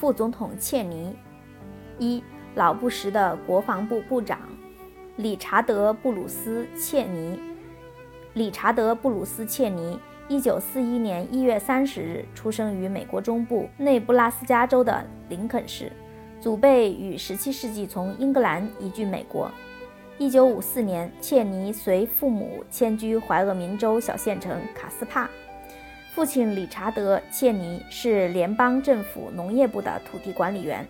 副总统切尼。一、老布什的国防部部长理查德·布鲁斯·切尼。理查德·布鲁斯·切尼，一九四一年一月三十日出生于美国中部内布拉斯加州的林肯市，祖辈于十七世纪从英格兰移居美国。一九五四年，切尼随父母迁居怀俄明州小县城卡斯帕。父亲理查德·切尼是联邦政府农业部的土地管理员。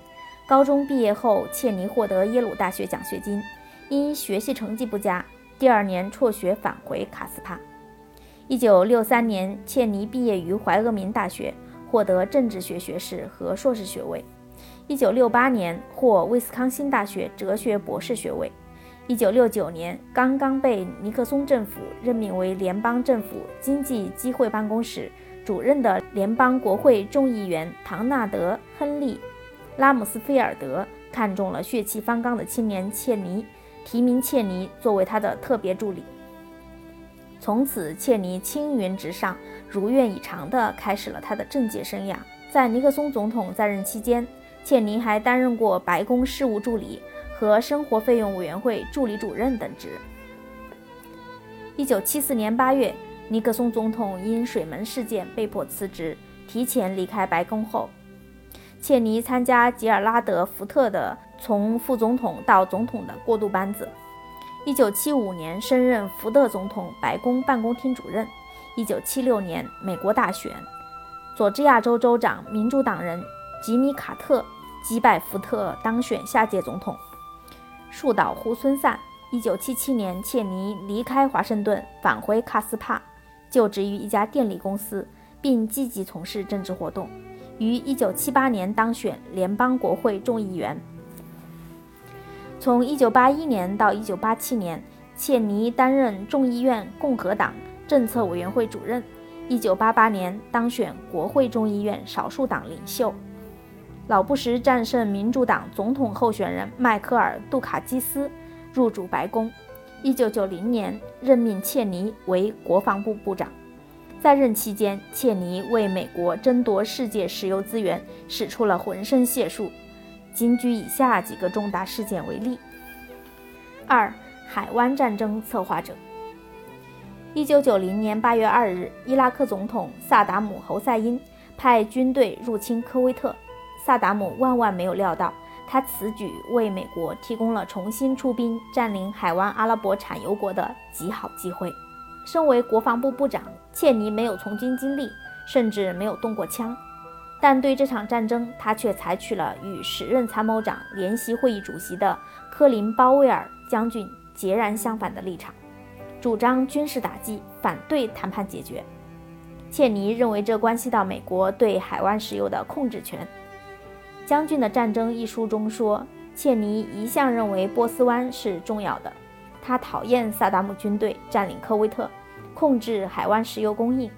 高中毕业后，切尼获得耶鲁大学奖学金，因学习成绩不佳，第二年辍学返回卡斯帕。1963年，切尼毕业于怀俄明大学，获得政治学学士和硕士学位。1968年，获威斯康星大学哲学博士学位。1969年，刚刚被尼克松政府任命为联邦政府经济机会办公室主任的联邦国会众议员唐纳德·亨利。拉姆斯菲尔德看中了血气方刚的青年切尼，提名切尼作为他的特别助理。从此，切尼青云直上，如愿以偿地开始了他的政界生涯。在尼克松总统在任期间，切尼还担任过白宫事务助理和生活费用委员会助理主任等职。一九七四年八月，尼克松总统因水门事件被迫辞职，提前离开白宫后。切尼参加吉尔拉德·福特的从副总统到总统的过渡班子。1975年升任福特总统白宫办公厅主任。1976年美国大选，佐治亚州州长民主党人吉米·卡特击败福特当选下届总统。树倒猢狲散。1977年，切尼离开华盛顿，返回卡斯帕，就职于一家电力公司，并积极从事政治活动。于1978年当选联邦国会众议员。从1981年到1987年，切尼担任众议院共和党政策委员会主任。1988年当选国会众议院少数党领袖。老布什战胜民主党总统候选人迈克尔·杜卡基斯，入主白宫。1990年任命切尼为国防部部长。在任期间，切尼为美国争夺世界石油资源使出了浑身解数。仅举以下几个重大事件为例：二、海湾战争策划者。一九九零年八月二日，伊拉克总统萨达姆·侯赛因派军队入侵科威特。萨达姆万万没有料到，他此举为美国提供了重新出兵占领海湾阿拉伯产油国的极好机会。身为国防部部长，切尼没有从军经历，甚至没有动过枪，但对这场战争，他却采取了与时任参谋长联席会议主席的科林·鲍威尔将军截然相反的立场，主张军事打击，反对谈判解决。切尼认为这关系到美国对海湾石油的控制权。《将军的战争》一书中说，切尼一向认为波斯湾是重要的。他讨厌萨达姆军队占领科威特，控制海湾石油供应。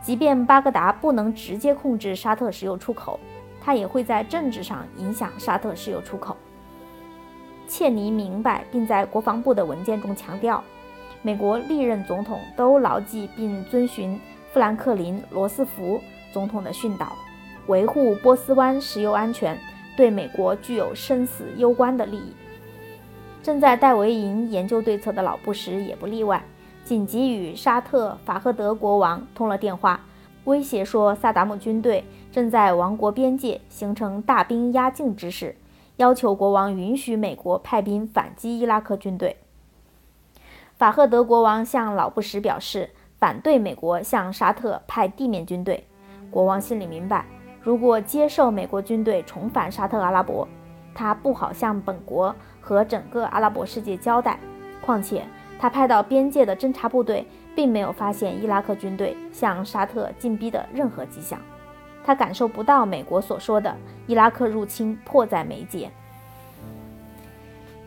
即便巴格达不能直接控制沙特石油出口，他也会在政治上影响沙特石油出口。切尼明白，并在国防部的文件中强调，美国历任总统都牢记并遵循富兰克林·罗斯福总统的训导，维护波斯湾石油安全对美国具有生死攸关的利益。正在戴维营研究对策的老布什也不例外，紧急与沙特法赫德国王通了电话，威胁说萨达姆军队正在王国边界形成大兵压境之势，要求国王允许美国派兵反击伊拉克军队。法赫德国王向老布什表示反对美国向沙特派地面军队。国王心里明白，如果接受美国军队重返沙特阿拉伯，他不好向本国。和整个阿拉伯世界交代。况且，他派到边界的侦察部队并没有发现伊拉克军队向沙特进逼的任何迹象。他感受不到美国所说的伊拉克入侵迫在眉睫。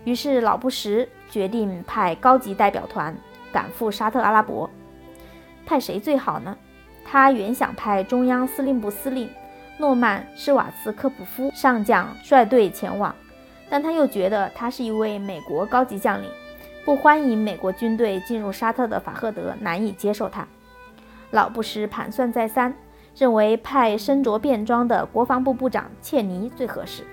于是，老布什决定派高级代表团赶赴沙特阿拉伯。派谁最好呢？他原想派中央司令部司令诺曼·施瓦茨科普夫上将率队前往。但他又觉得他是一位美国高级将领，不欢迎美国军队进入沙特的法赫德难以接受他。老布什盘算再三，认为派身着便装的国防部部长切尼最合适。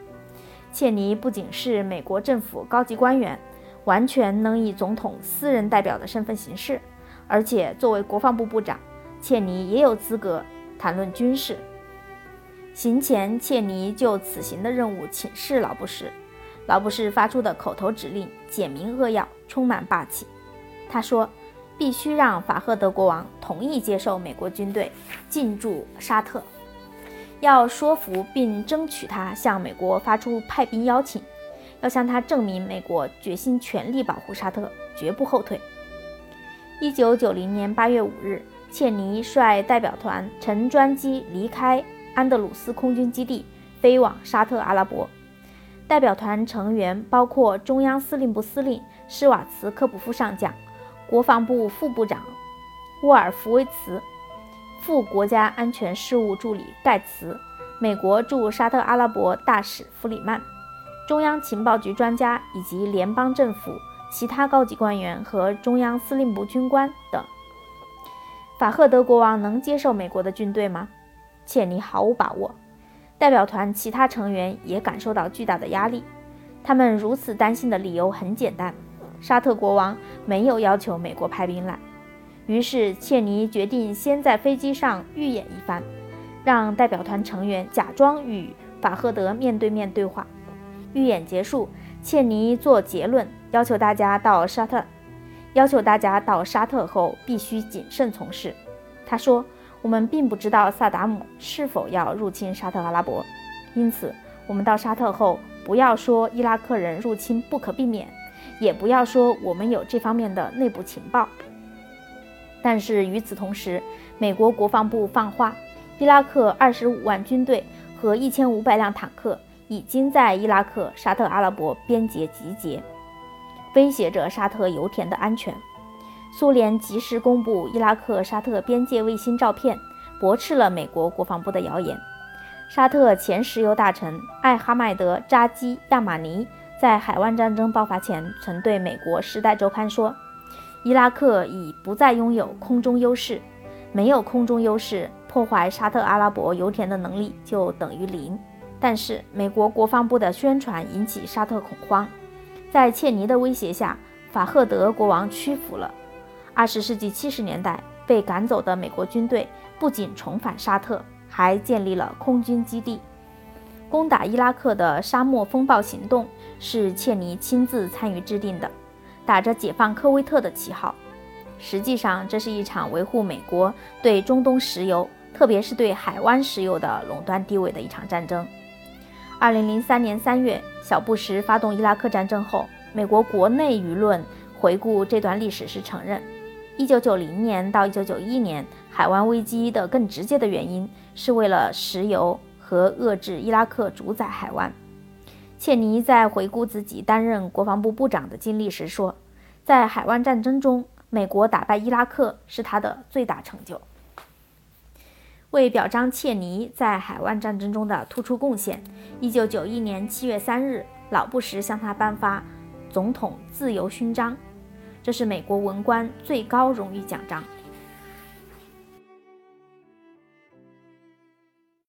切尼不仅是美国政府高级官员，完全能以总统私人代表的身份行事，而且作为国防部部长，切尼也有资格谈论军事。行前，切尼就此行的任务请示老布什，老布什发出的口头指令简明扼要，充满霸气。他说。必须让法赫德国王同意接受美国军队进驻沙特，要说服并争取他向美国发出派兵邀请，要向他证明美国决心全力保护沙特，绝不后退。一九九零年八月五日，切尼率代表团乘专机离开安德鲁斯空军基地，飞往沙特阿拉伯。代表团成员包括中央司令部司令施瓦茨科普夫上将。国防部副部长沃尔夫维茨、副国家安全事务助理盖茨、美国驻沙特阿拉伯大使弗里曼、中央情报局专家以及联邦政府其他高级官员和中央司令部军官等。法赫德国王能接受美国的军队吗？切尼毫无把握。代表团其他成员也感受到巨大的压力。他们如此担心的理由很简单。沙特国王没有要求美国派兵来，于是切尼决定先在飞机上预演一番，让代表团成员假装与法赫德面对面对话。预演结束，切尼做结论，要求大家到沙特，要求大家到沙特后必须谨慎从事。他说：“我们并不知道萨达姆是否要入侵沙特阿拉伯，因此我们到沙特后不要说伊拉克人入侵不可避免。”也不要说我们有这方面的内部情报。但是与此同时，美国国防部放话，伊拉克二十五万军队和一千五百辆坦克已经在伊拉克沙特阿拉伯边界集结，威胁着沙特油田的安全。苏联及时公布伊拉克沙特边界卫星照片，驳斥了美国国防部的谣言。沙特前石油大臣艾哈迈德扎基亚马尼。在海湾战争爆发前，曾对美国《时代周刊》说：“伊拉克已不再拥有空中优势，没有空中优势，破坏沙特阿拉伯油田的能力就等于零。”但是，美国国防部的宣传引起沙特恐慌，在切尼的威胁下，法赫德国王屈服了。二十世纪七十年代，被赶走的美国军队不仅重返沙特，还建立了空军基地。攻打伊拉克的沙漠风暴行动是切尼亲自参与制定的，打着解放科威特的旗号。实际上，这是一场维护美国对中东石油，特别是对海湾石油的垄断地位的一场战争。二零零三年三月，小布什发动伊拉克战争后，美国国内舆论回顾这段历史时承认，一九九零年到一九九一年海湾危机的更直接的原因是为了石油。和遏制伊拉克主宰海湾。切尼在回顾自己担任国防部部长的经历时说：“在海湾战争中，美国打败伊拉克是他的最大成就。”为表彰切尼在海湾战争中的突出贡献，1991年7月3日，老布什向他颁发总统自由勋章，这是美国文官最高荣誉奖章。